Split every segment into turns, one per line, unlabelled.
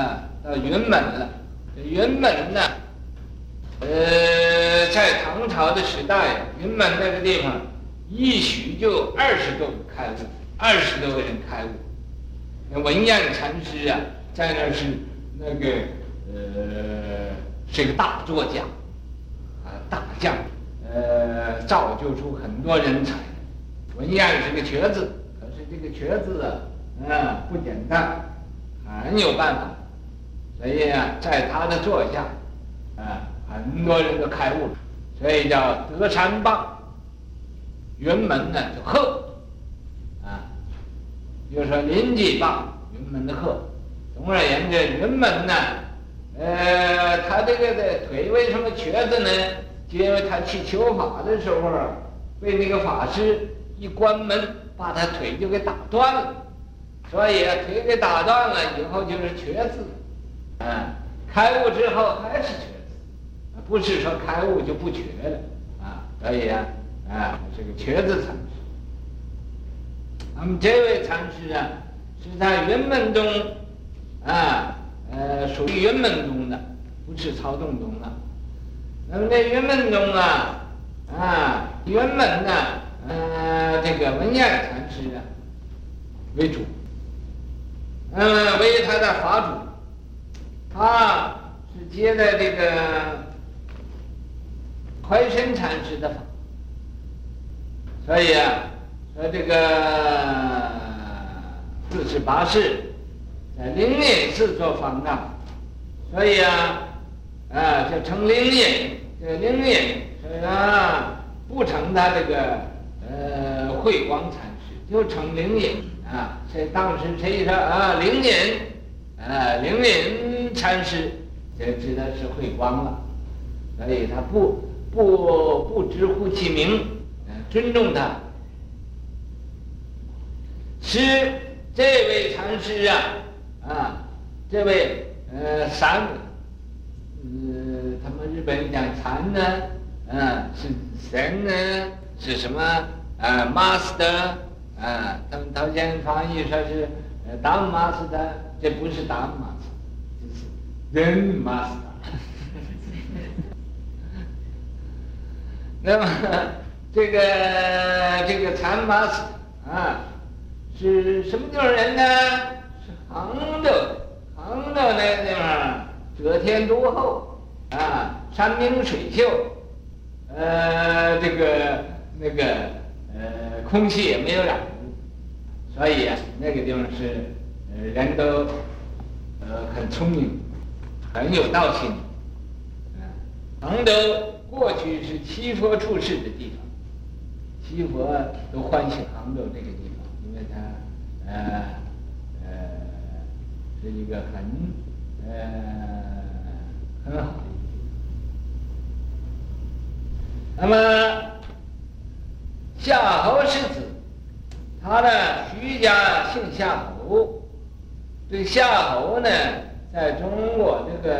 啊，到云门了。这云门呢，呃，在唐朝的时代，云门那个地方，一许就二十多个开悟，二十多个人开悟。那文彦禅师啊，在那是那个呃，是个大作家，啊，大将，呃，造就出很多人才。文彦是个瘸子，可是这个瘸子啊，啊，不简单，很有办法。所以啊，在他的座下，啊，很多人都开悟了，所以叫德山棒。云门呢就鹤，啊，就说临济棒，云门的鹤。总而言之，云门呢，呃，他这个的腿为什么瘸子呢？就因为他去求法的时候，被那个法师一关门，把他腿就给打断了，所以，腿给打断了以后就是瘸子。啊，开悟之后还是瘸子，不是说开悟就不瘸了啊。所以啊，啊，这个瘸子禅师。那么这位禅师啊，是在云门中，啊，呃，属于云门中的，不是曹洞宗的。那么在云门中啊，啊，云门呢，呃，这个文彦禅师啊为主，嗯、呃，为他的法主。他是接的这个怀深禅师的法，所以啊，说这个四十八世在灵隐寺做方丈，所以啊，啊就成灵隐，这灵隐，所以啊不成他这个呃慧光禅师，就成灵隐啊。所以当时谁说啊灵隐啊灵隐。禅师就知道是慧光了，所以他不不不直呼其名，尊重他。是这位禅师啊，啊，这位呃禅，呃，他们日本人讲禅呢，啊，是神呢，是什么啊？Master 啊，他们头先翻译说是呃当 Master，这不是当 Master。人 master，那么这个这个禅 master 啊，是什么地方人呢？是杭州，杭州那个地方，遮天独厚啊，山明水秀，呃，这个那个呃，空气也没有染污，所以啊，那个地方是，人都呃很聪明。很有道心，嗯，杭州过去是七佛出世的地方，七佛都欢喜杭州这个地方，因为它，呃，呃，是一个很，呃，很好的。那么夏侯世子，他的徐家姓夏侯，对夏侯呢？在中国这个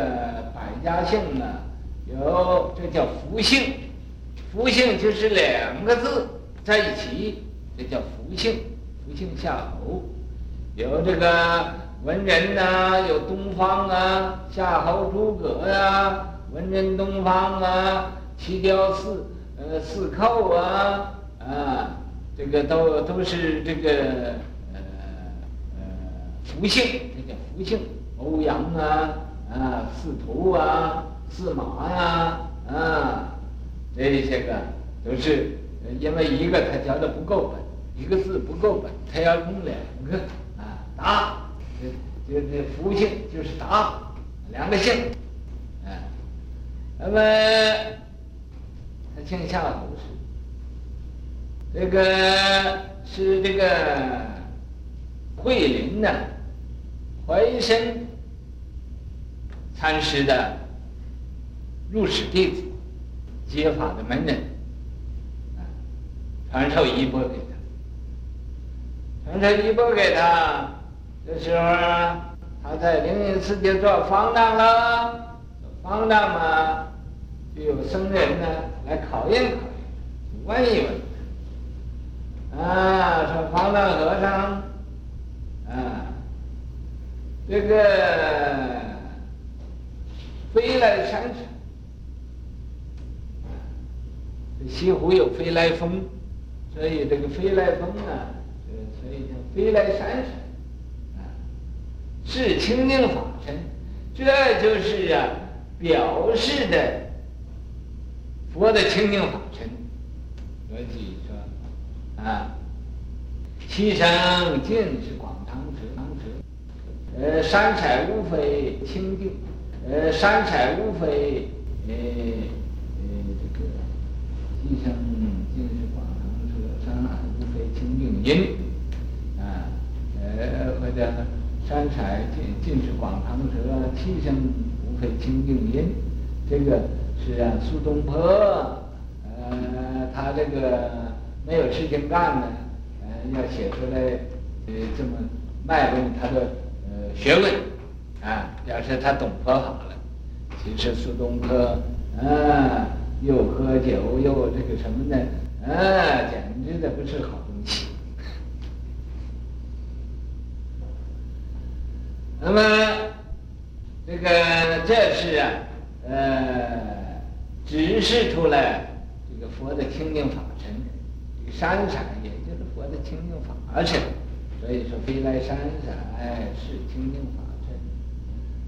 百家姓呢，有这叫福姓，福姓就是两个字在一起，这叫福姓，福姓夏侯。有这个文人呐、有东方啊，夏侯诸葛呀，文人东方啊，齐雕四呃四寇啊，啊，这个都都是这个呃呃福姓，这叫福姓。欧阳啊，啊，司徒啊，司马呀，啊，啊，这些个都是因为一个他教的不够本，一个字不够本，他要用两个啊，达，这这这福姓就是达，两个姓，啊，那么他姓夏侯氏，这个是这个慧林的怀深。禅师的入室弟子，接法的门人，啊，传授衣钵给他，传授衣钵给他，这时候他在灵隐寺就做方丈了，方丈嘛，就有僧人呢来考验考验，问一问，啊，说方丈和尚，啊，这个。飞来闪闪。西湖有飞来峰，所以这个飞来峰啊，所以叫飞来闪闪，啊，是清净法身，这就是啊，表示的佛的清净法身。所以说啊，七乘尽是广长舌，呃，三彩无非清净，呃，三彩无非，呃呃这个。七乘尽是广长舌，三海无非清净音，啊，呃，或者三彩尽尽是广长舌，七声无非清净音，这个是啊，苏东坡，呃，他这个没有事情干呢，呃，要写出来，呃，这么卖弄他的呃学问，啊，表示他懂佛法了。其实苏东坡，啊。又喝酒又这个什么的，啊，简直的不是好东西。那么，这个这是啊，呃，指示出来这个佛的清净法身，这个闪闪也就是佛的清净法身，所以说飞来闪闪是清净法。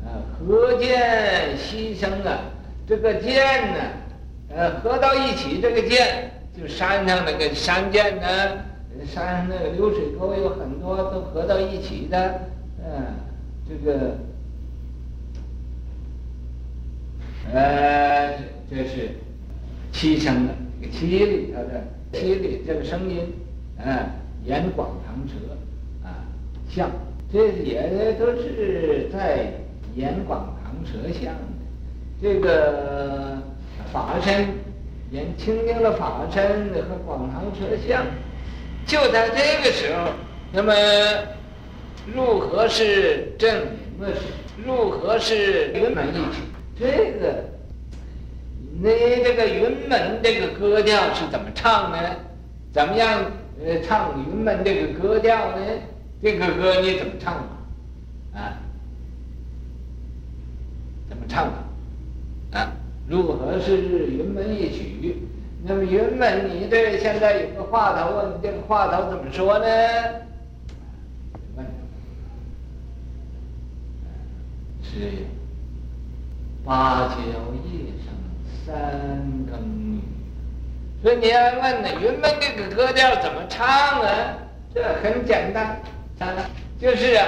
啊，合见溪声啊，这个见呢？呃，合到一起，这个见就山上那个山涧呢，山上那个流水沟有很多都合到一起的，嗯，这个，呃，这是七声的，这个七里头的七里这个声音，啊，言广长舌，啊，像，这也都是在演广长舌相，这个。法身，演清净的法身和广长舌相，就在这个时候，那么如何是正音？如何是云门一曲？这个，你这个云门这个歌调是怎么唱呢？怎么样呃唱云门这个歌调呢？这个歌你怎么唱啊？怎么唱的？啊？如何是日云门一曲？那么云门，你这现在有个话头问，这个话头怎么说呢？问，是芭蕉叶上三更雨。所以你要问呢，云门这个歌调怎么唱啊？这很简单，啊，就是啊，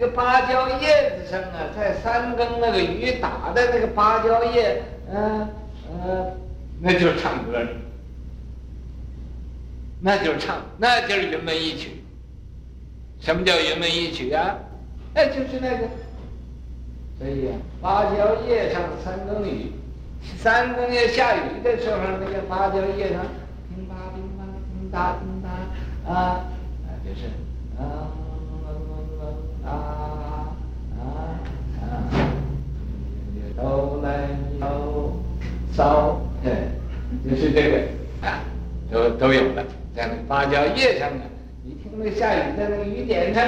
那个芭蕉叶子上啊，在三更那个雨打的那个芭蕉叶。嗯嗯，那就是唱歌的，那就是唱，那就是云门一曲。什么叫云门一曲啊？那就是那个，所以啊，芭蕉叶上三更雨，三更夜下雨的时候，那个芭蕉叶上叮吧叮吧叮当叮当啊，就是啊都有了。在那芭蕉叶上呢，你听那下雨的那个雨点声，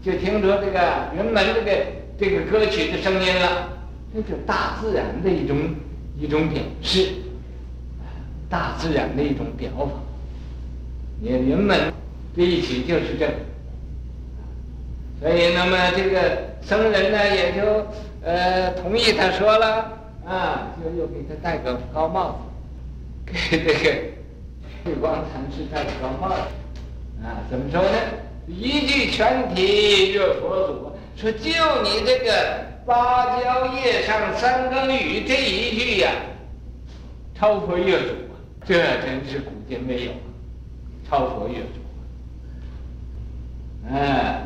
就听着这个云门这个这个歌曲的声音了。这是大自然的一种一种表示，大自然的一种表法。你云门这一曲就是这个，所以那么这个僧人呢也就呃同意他说了。啊，就又给他戴个高帽子，给这个慧光禅师戴个高了，啊，怎么说呢？一句全体若佛祖，说就你这个芭蕉叶上三更雨这一句呀，超佛越主啊，这真是古今没有，超佛越主啊，啊，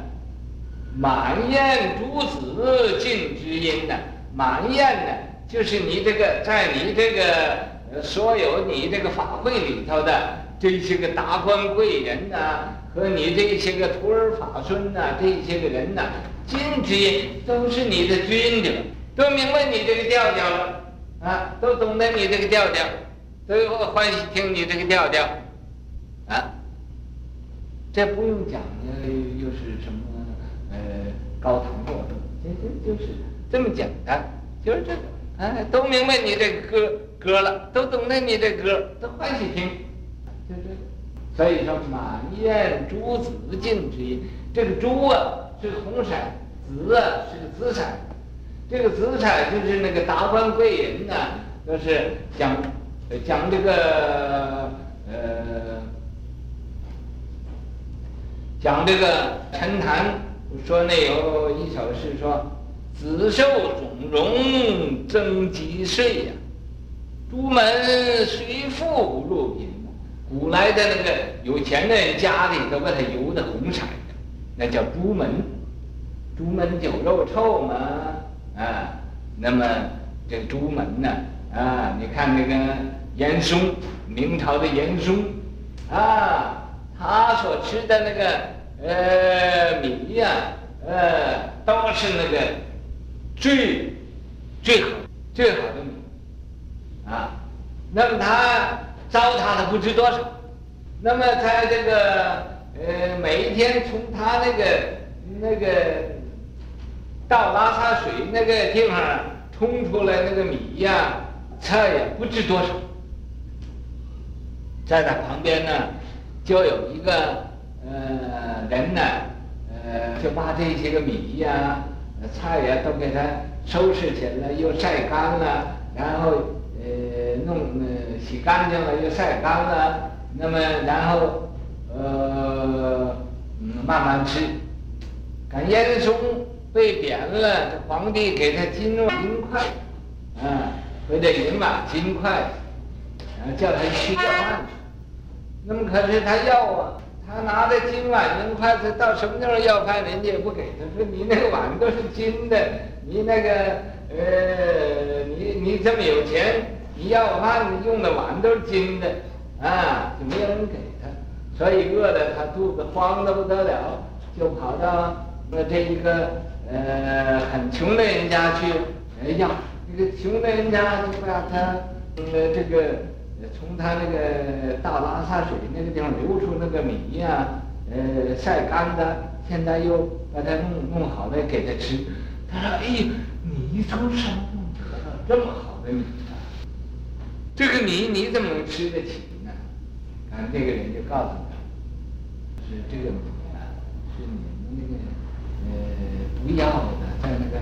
满雁诸子尽知音呐，满雁呢？就是你这个，在你这个，所有你这个法会里头的这些个达官贵人呐、和你这些个徒儿法孙呐、这些个人呐、啊，尽知都是你的君者，都明白你这个调调了啊，都懂得你这个调调，都欢喜听你这个调调啊。这不用讲的又是什么呃高谈阔论，这这就是这么简单，就是这个。哎，都明白你这个歌歌了，都懂得你这歌，都欢喜听，就这。所以说，满宴朱紫净之音，这个朱啊是红色，紫啊是个紫色，这个紫色就是那个达官贵人呐，都是讲讲这个呃讲这个陈谈说那有一首诗说。紫綬总容增吉岁呀？朱门虽富不入贫。古来的那个有钱的人家里都把它油的红色的，那叫朱门。朱门酒肉臭嘛，啊，那么这朱门呢，啊，你看那个严嵩，明朝的严嵩，啊，他所吃的那个呃米呀，呃，都是那个。最最好最好的米啊，那么他糟蹋的不知多少，那么在这个呃每一天从他那个那个倒拉萨水那个地方冲出来那个米呀菜呀不知多少，在他旁边呢就有一个呃人呢呃就把这些个米呀。菜呀，都给它收拾起来，又晒干了，然后弄呃洗干净了，又晒干了，那么然后呃嗯慢慢吃。赶严嵩被贬了，皇帝给他金银块，啊，或者银碗金块，然后叫他去要饭去。那么可是他要啊。他拿着金碗银筷子到什么地方要饭，人家也不给他。说你那个碗都是金的，你那个呃，你你这么有钱，你要饭用的碗都是金的，啊，就没人给他，所以饿得他肚子慌得不得了，就跑到那这一个呃很穷的人家去要。这个穷的人家就把他呃这个。从他那个倒拉萨水那个地方流出那个米呀、呃，晒干的，现在又把它弄弄好了给他吃。他说：“哎呀，你从什么得到这么好的米？这个米你怎么能吃得起呢？”啊，那个人就告诉他：“是这个米啊，是你们那个呃不要的，在那个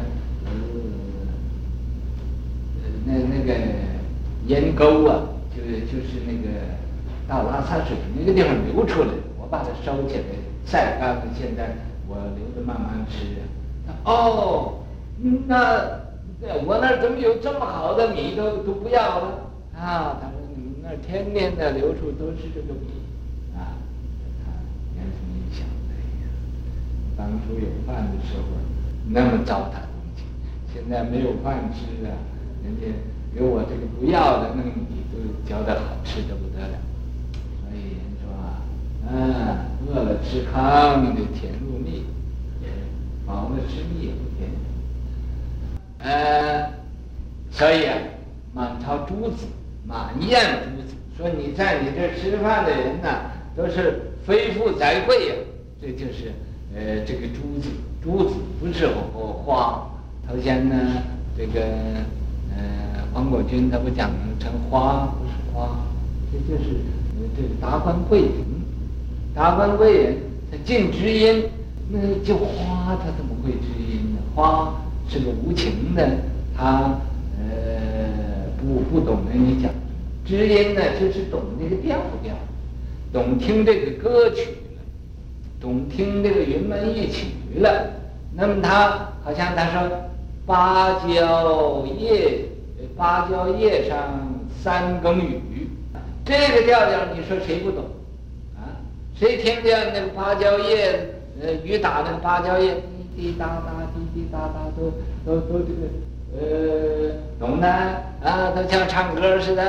呃那那个盐沟啊。”就是就是那个倒拉萨水那个地方流出来的，我把它收起来晒干了，现在我留着慢慢吃。哦，那我那儿怎么有这么好的米都都不要了啊？他说你们那儿天天的流出都是这个米啊。严嵩一想，哎呀，当初有饭的时候那么糟蹋东西，现在没有饭吃啊，人家给我这个不要的那个米。教的好吃的不得了，所以人说啊，嗯，饿了吃糠就甜如蜜，饱了吃蜜也不甜。呃，所以啊，满朝朱紫，满宴朱紫，说你在你这吃饭的人呐，都是非富则贵呀，这就是呃这个珠子，珠子不是花。头先呢，这个呃黄果军他不讲成花不是。花，这就是这个达官贵人，达官贵人他尽知音，那就花他怎么会知音呢？花是个无情的，他我不懂得你讲知音呢，就是懂那个调调，懂听这个歌曲，懂听这个云门一曲了。那么他好像他说芭蕉叶，芭蕉叶上。三更雨，这个调调你说谁不懂？啊，谁听见那个芭蕉叶，呃，雨打那个芭蕉叶滴滴答答，滴滴答答，都都都这个，呃，懂的啊，都像唱歌似的，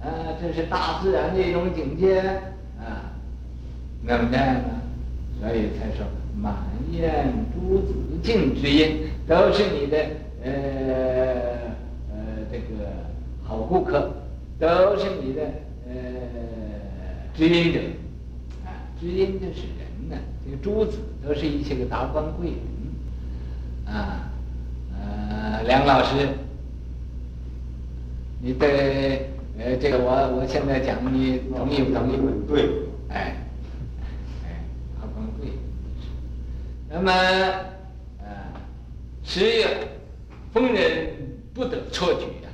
啊，这是大自然的一种境界啊，那么呢，所以才说满宴朱紫净之音，都是你的呃呃这个好顾客。都是你的呃知音者，啊，知音就是人呢。这个朱紫都是一些个达官贵人，啊，呃，梁老师你对，呃，这个我我现在讲，你同意不同意？
对，
哎，哎，阿光对。那么，呃，十月，逢人不得错举呀。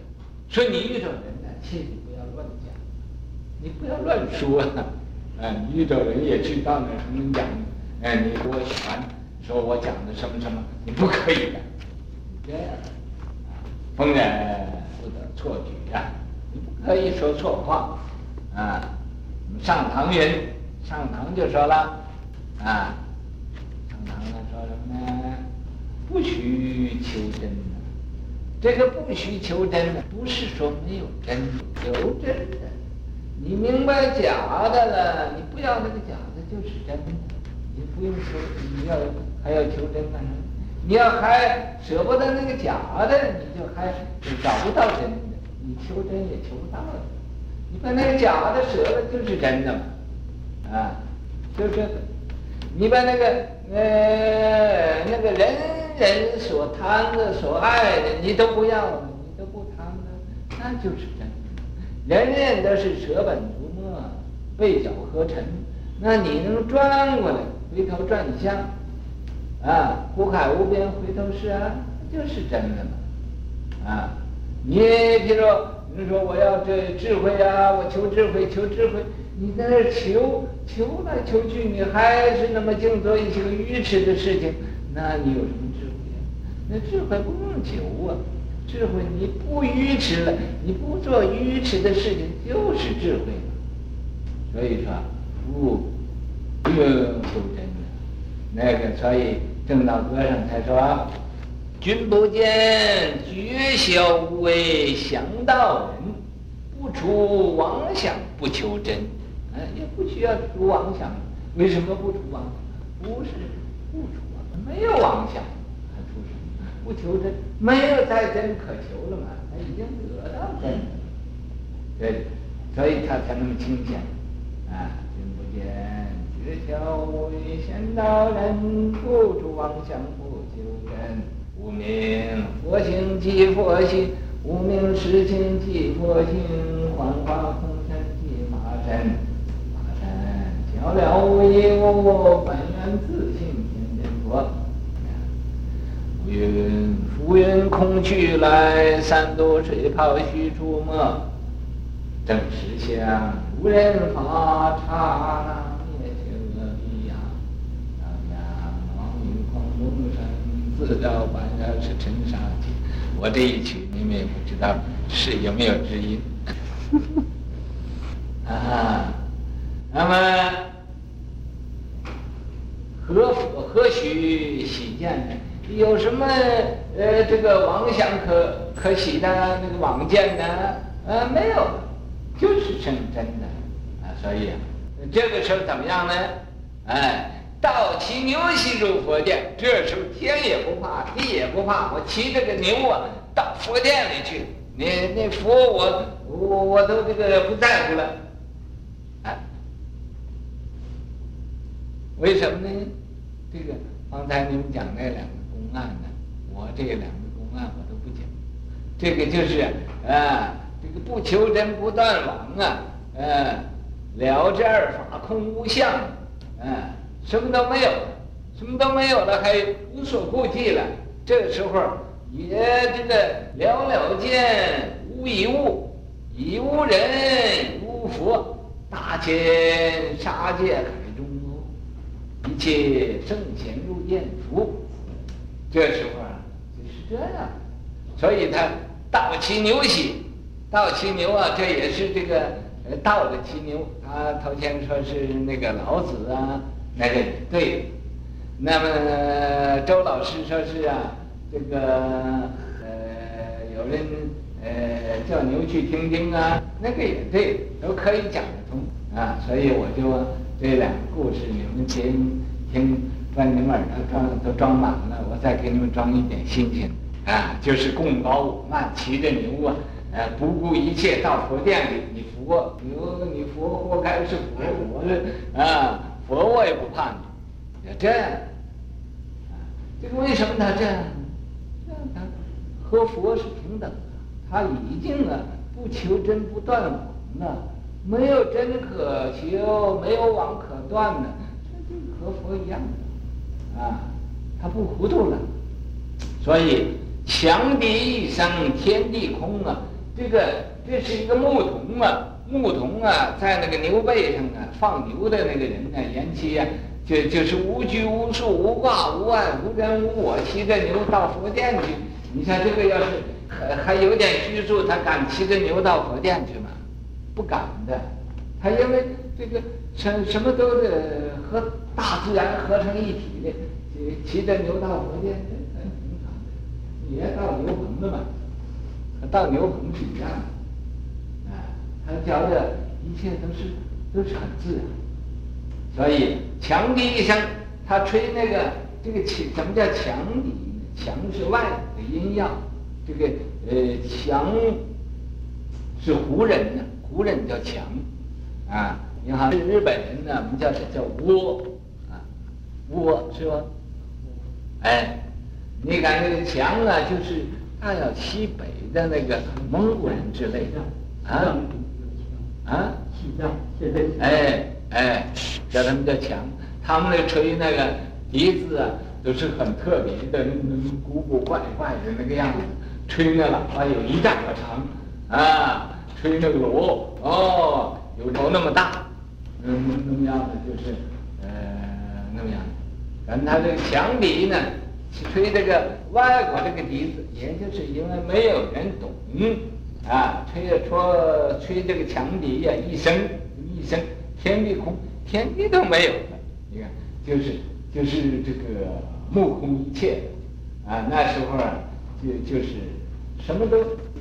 说你遇到人呢，切记不要乱讲，你不要乱说啊。啊，你遇到人也去到那什么讲，哎，你给我传，说我讲的什么什么，你不可以的。这样，逢人不得错举呀，你不可以说错话。啊，上堂云，上堂就说了，啊，上堂呢说什么呢？不须求真。这个不需求真的，不是说没有真，有真的。你明白假的了，你不要那个假的，就是真的。你不用求，你要还要求真干什么？你要还舍不得那个假的，你就还你找不到真的。你求真也求不到的。你把那个假的舍了，就是真的嘛。啊，就这个。你把那个呃那个人人所贪的、所爱的，你都不要了，你都不贪了，那就是真的。人人都是舍本逐末，背角合尘，那你能转过来，回头转向？啊，苦海无边，回头是岸，就是真的嘛。啊，你比如说，你说我要这智慧啊，我求智慧，求智慧，你在那求求来求去，你还是那么净做一些个愚痴的事情，那你有什么智慧啊？那智慧不用求啊，智慧你不愚痴了，你不做愚痴的事情，就是智慧嘛。所以说，不不用求真的，那个所以。正道歌上才说：“君不见，绝晓无为想道人，不除妄想不求真。哎，也不需要除妄想。为什么不除妄想？不是不除妄想，没有妄想，还除什么？不求真，没有再真可求了嘛？他已经得到真了。对，所以他才那么清闲。啊，见。”绝晓无为先道人，不住妄想不求真。无名佛性即佛性，无名实性即佛性。幻化空身即法身，法身了无一物，本源自性天佛。云浮云空去来，三度水泡须出没。正实相无人法刹那。自照般若是陈沙，我这一曲你们也不知道是有没有知音 啊？那么何何许喜见呢？有什么呃这个妄想可可喜的那个妄见呢？呃，没有，就是真真的啊。所以这个时候怎么样呢？哎。倒骑牛袭入佛殿，这时候天也不怕，地也不怕，我骑着个牛啊，到佛殿里去，你那佛我我我都这个不在乎了，啊？为什么呢？这个刚才你们讲那两个公案呢，我这两个公案我都不讲，这个就是啊，这个不求真不断网啊，啊，了知二法空无相，啊。什么都没有，什么都没有了，还无所顾忌了。这个时候也这个了了见无一物，已无人，无佛，大千杀界海中，一切圣贤入见福。这时候啊，就是这样。所以他道骑牛袭，倒骑牛啊，这也是这个呃道的骑牛。他头前说是那个老子啊。那个对，那么周老师说是啊，这个呃有人呃叫牛去听听啊，那个也对，都可以讲得通啊。所以我就这两个故事，你们听听，把你们耳朵装都装满了，我再给你们装一点新鲜啊。就是贡高我慢，骑着牛啊，呃不顾一切到佛殿里，你佛牛你佛活该是佛，我是啊。佛我也不怕你，要这样，这个为什么他这样？这样他和佛是平等的，他已经啊不求真不断网呢，没有真可求，没有网可断呢，这就和佛一样的啊，他不糊涂了。所以强敌一生，天地空啊，这个这是一个牧童啊，牧童啊，在那个牛背上啊，放牛的那个人呢，言其呀。就就是无拘无束、无挂无碍、无人无我，骑着牛到佛殿去。你看这个要是还还有点拘束，他敢骑着牛到佛殿去吗？不敢的。他因为这个什什么都是和大自然合成一体的，骑骑着牛到佛殿，这很平常的。也到牛棚了嘛，到牛棚是一样。他觉得一切都是都是很自然。所以强敌一生，他吹那个这个强，什么叫强敌呢？强是外的音药，这个呃强是胡人呢，胡人叫强，啊，你好，日本人呢，我们叫叫倭，啊，倭是吧？哎，你看那个强啊，就是大要西北的那个蒙古人之类的，啊，啊，西藏现在哎。哎，叫他们叫强，他们那吹那个笛子啊，都是很特别的，古古怪怪的那个样子。吹那喇叭有一丈多长，啊，吹那个锣，哦，有头那么大，嗯，那么样的就是，呃，那么样。但他这个强笛呢，吹这个外国这个笛子，也就是因为没有人懂，啊，吹着说吹这个强笛呀，一声一声。天地空，天地都没有了。你看，就是就是这个目空一切，啊，那时候啊，就就是什么都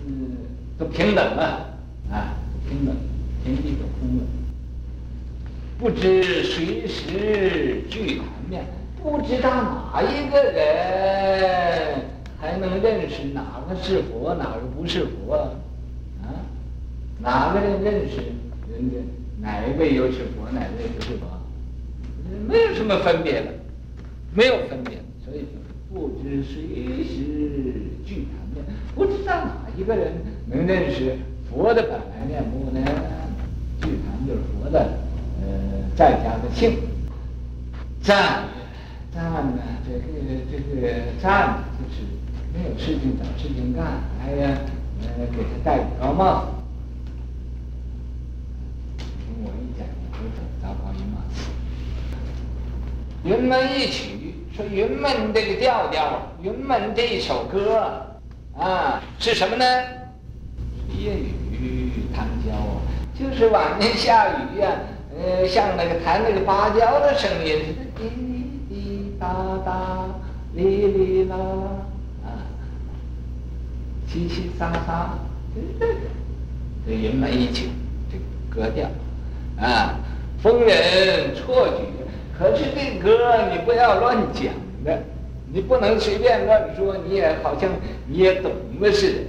嗯都平等了，啊，平等，天地都空了。不知谁时具坛面，不知道哪一个人还能认识哪个是佛，哪个不是佛，哪个人认识人家？哪一位又是佛，哪一位不是佛？没有什么分别的，没有分别，所以就是不知谁时具坛面，不知道哪一个人能认识佛的本来面目呢？具坛就是佛的，呃，在家的性。赞，赞呢？这个这个赞就是没有事情找事情干，哎呀，呃，给他戴个高帽子。云门一曲，说云门这个调调，云门这一首歌啊，是什么呢？夜雨檀蕉，就是晚天下雨呀、呃，像那个弹那个芭蕉的声音，滴滴答答，哩哩啦啦，啊，淅淅飒飒，这，云门一曲，这个歌调，啊，风人错举。可是这歌你不要乱讲的，你不能随便乱说，你也好像你也懂了似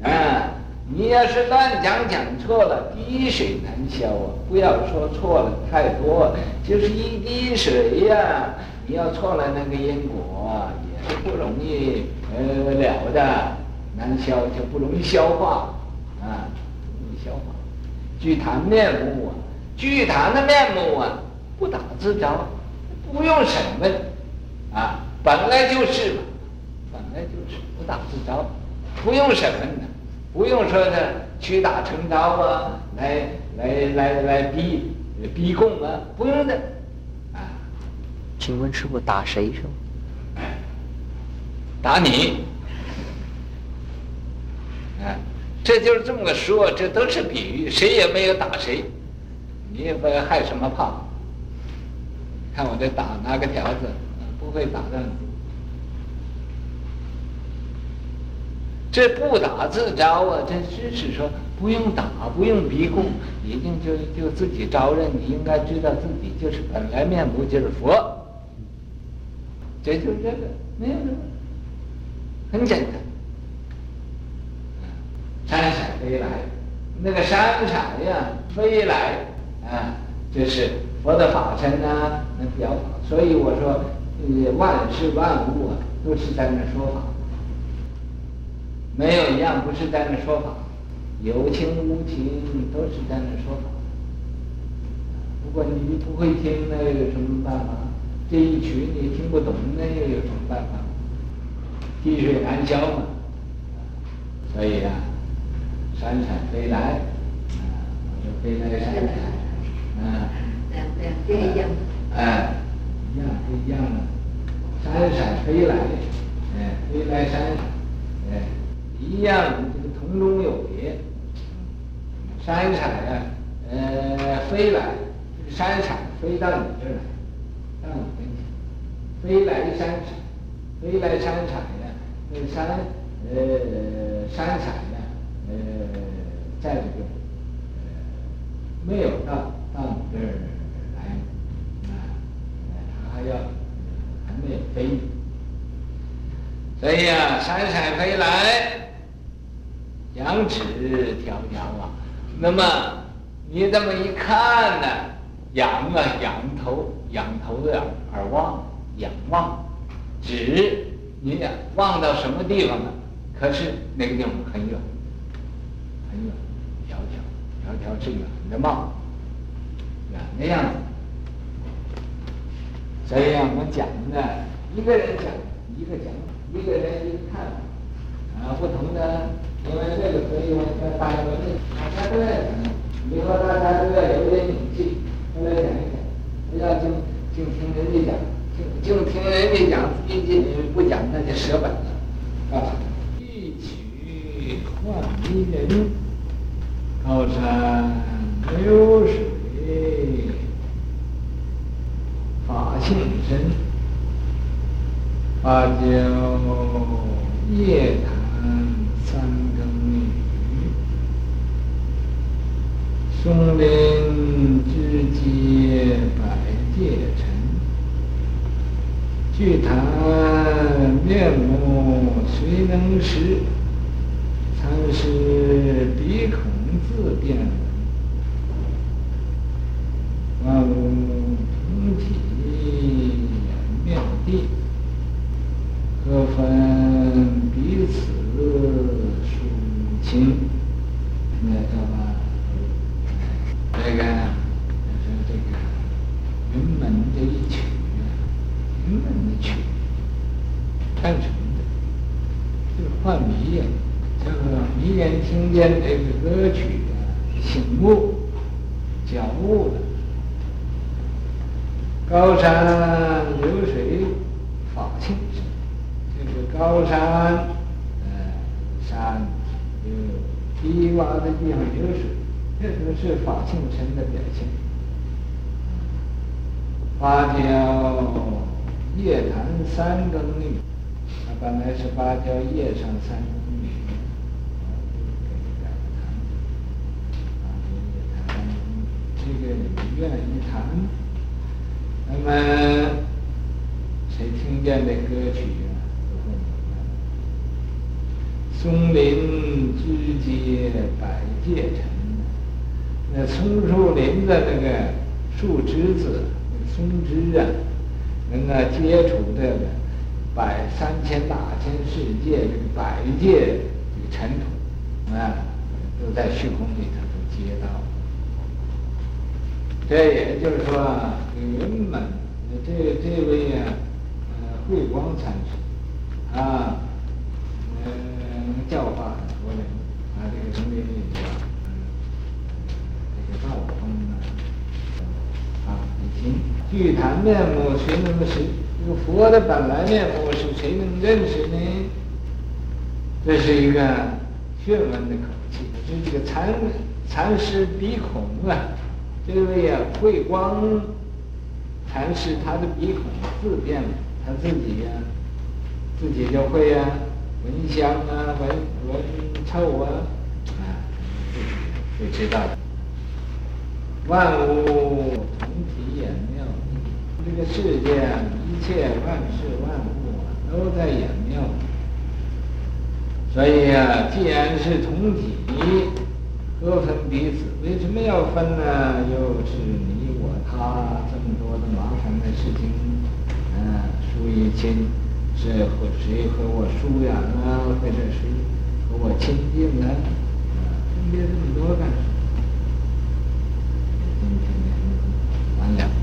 的，啊！你要是乱讲讲错了，滴水难消啊！不要说错了太多，就是一滴水呀、你要错了那个因果也是不容易呃了的，难消就不容易消化啊，不容易消化。具坛面目啊，具坛的面目啊。不打自招，不用审问，啊，本来就是嘛，本来就是不打自招，不用审问的，不用说的屈打成招啊，来来来来逼逼供啊，不用的，啊。
请问师傅打谁是
吗？打你，啊，这就是这么个说，这都是比喻，谁也没有打谁，你也不要害什么怕。看我这打拿个条子，不会打到你。这不打自招啊，这只是说不用打，不用逼供，已经就就自己招认。你应该知道自己就是本来面目就是佛，这就这个，没有什么，很简单。山闪飞来，那个山闪呀，飞来啊，就是。佛的法身呐、啊，那表法，所以我说，呃，万事万物啊，都是在那说法，没有一样不是在那说法。有情无情都是在那说法。如果你不会听，那有什么办法？这一曲你听不懂，那又有什么办法？滴水难消嘛。所以啊，闪闪飞来，啊，我说飞来闪闪，啊，
两边一样。
哎，一样不一样了。闪闪飞来，哎，飞来闪闪，哎，一样，这个同中有别。闪闪呀，呃，飞来，这个闪闪飞到你这儿来，到你跟前，飞来闪闪，飞来闪闪呀，那闪，呃，闪闪呀，呃，在这个，呃，没有到到你这儿，还要还没有飞，所以呀，闪闪飞来，羊齿迢迢啊。那么你这么一看呢，仰啊仰头，仰头的而望，仰望，指你呀望到什么地方呢？可是那个地方很远，很远，迢迢，迢迢是远的嘛，远的样子。所以我讲的，一个人讲一个讲，一个人一个看法，啊，不同的。因为这个，可以我说大家都大家都在讲，你和大家都要有点勇气，都要讲一讲，不要净净听人家讲，净净听人家讲，自己不讲那就舍本了，啊！一曲换迷人，高山流水法性深，芭蕉叶檀。三更雨，松林枝节百界尘。聚谈面目谁能识？参师鼻孔自辨闻。万物同体眼妙谛，何分彼此？抒情，那叫嘛？这个，就是这个云门这一曲，云门的曲，干什么的？就是换迷呀，这个迷人听见这个歌曲啊，醒悟、觉悟了。高山流水法性深，这个高山。山有低洼的地方流水，这都是法性深的表现。芭蕉叶檀三更绿，它本来是芭蕉叶上三更绿，这个你愿意弹，那么谁听见这歌曲啊？松林枝节百界尘，那松树林的那个树枝子，松枝啊，能够接触这个百三千大千世界这个百界这个尘土啊，都在虚空里头都接到。这也就是说，云门这这位啊，呃，慧光禅师啊。能、呃教化很多人，啊，这个中间也叫，嗯，这个道风啊，啊，已经聚谈面目谁能识？这个佛的本来面目是谁能认识呢？这是一个学问的口气，就这个禅禅师鼻孔啊，这位啊慧光禅师他的鼻孔自辨了，他自己呀、自己就会呀、啊。闻香啊，闻闻臭啊，啊，自己就知道了。万物同体眼妙，这个世界一切万事万物都在演妙所以啊既然是同体各分彼此为什么要分呢？又是你我他这么多的麻烦的事情嗯疏以亲是和谁和我疏远了或者谁和我亲近了分别这么多干什么？今天完了。